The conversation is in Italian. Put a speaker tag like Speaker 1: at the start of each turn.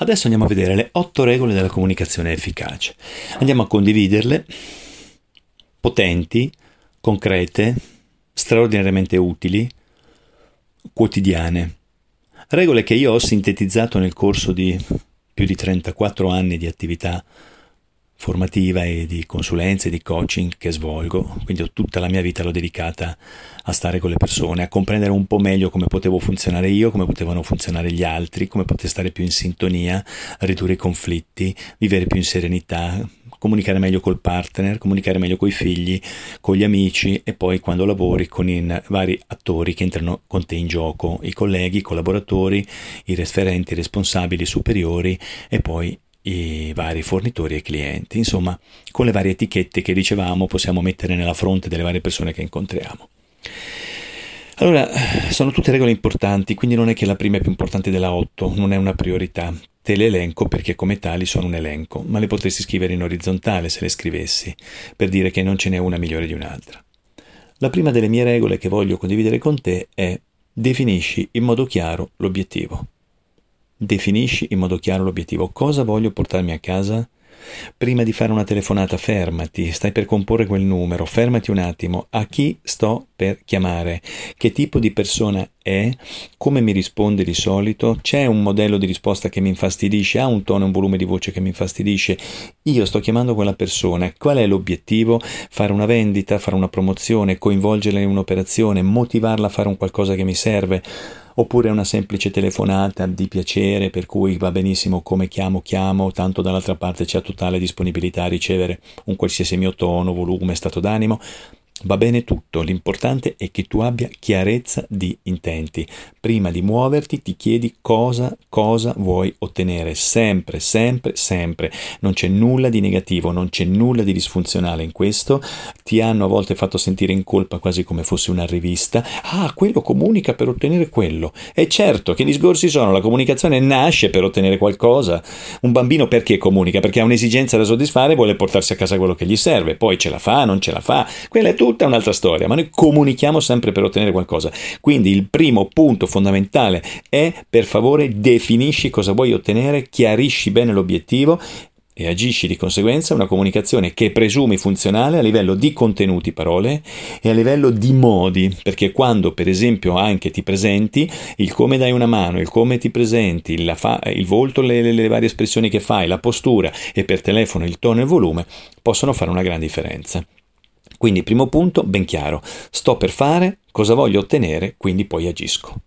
Speaker 1: Adesso andiamo a vedere le otto regole della comunicazione efficace. Andiamo a condividerle, potenti, concrete, straordinariamente utili, quotidiane. Regole che io ho sintetizzato nel corso di più di 34 anni di attività formativa e di consulenza e di coaching che svolgo, quindi tutta la mia vita l'ho dedicata a stare con le persone, a comprendere un po' meglio come potevo funzionare io, come potevano funzionare gli altri, come poter stare più in sintonia, ridurre i conflitti, vivere più in serenità, comunicare meglio col partner, comunicare meglio con i figli, con gli amici e poi quando lavori con i vari attori che entrano con te in gioco, i colleghi, i collaboratori, i referenti, i responsabili superiori e poi i vari fornitori e clienti, insomma, con le varie etichette che dicevamo possiamo mettere nella fronte delle varie persone che incontriamo. Allora, sono tutte regole importanti, quindi non è che la prima è più importante della 8, non è una priorità. Te le elenco perché come tali sono un elenco, ma le potresti scrivere in orizzontale se le scrivessi, per dire che non ce n'è una migliore di un'altra. La prima delle mie regole che voglio condividere con te è definisci in modo chiaro l'obiettivo. Definisci in modo chiaro l'obiettivo. Cosa voglio portarmi a casa? Prima di fare una telefonata, fermati, stai per comporre quel numero, fermati un attimo, a chi sto per chiamare, che tipo di persona è, come mi risponde di solito, c'è un modello di risposta che mi infastidisce, ha un tono e un volume di voce che mi infastidisce, io sto chiamando quella persona, qual è l'obiettivo? Fare una vendita, fare una promozione, coinvolgerla in un'operazione, motivarla a fare un qualcosa che mi serve oppure una semplice telefonata di piacere per cui va benissimo come chiamo chiamo, tanto dall'altra parte c'è totale disponibilità a ricevere un qualsiasi mio tono, volume, stato d'animo. Va bene tutto, l'importante è che tu abbia chiarezza di intenti. Prima di muoverti ti chiedi cosa, cosa vuoi ottenere, sempre, sempre, sempre. Non c'è nulla di negativo, non c'è nulla di disfunzionale in questo. Ti hanno a volte fatto sentire in colpa quasi come fosse una rivista. Ah, quello comunica per ottenere quello. E certo, che discorsi sono? La comunicazione nasce per ottenere qualcosa. Un bambino perché comunica? Perché ha un'esigenza da soddisfare e vuole portarsi a casa quello che gli serve. Poi ce la fa, non ce la fa. Quella è tutto tutta un'altra storia, ma noi comunichiamo sempre per ottenere qualcosa. Quindi il primo punto fondamentale è per favore definisci cosa vuoi ottenere, chiarisci bene l'obiettivo e agisci di conseguenza una comunicazione che presumi funzionale a livello di contenuti, parole e a livello di modi, perché quando per esempio anche ti presenti, il come dai una mano, il come ti presenti, fa, il volto, le, le, le varie espressioni che fai, la postura e per telefono il tono e il volume possono fare una gran differenza. Quindi primo punto, ben chiaro, sto per fare, cosa voglio ottenere, quindi poi agisco.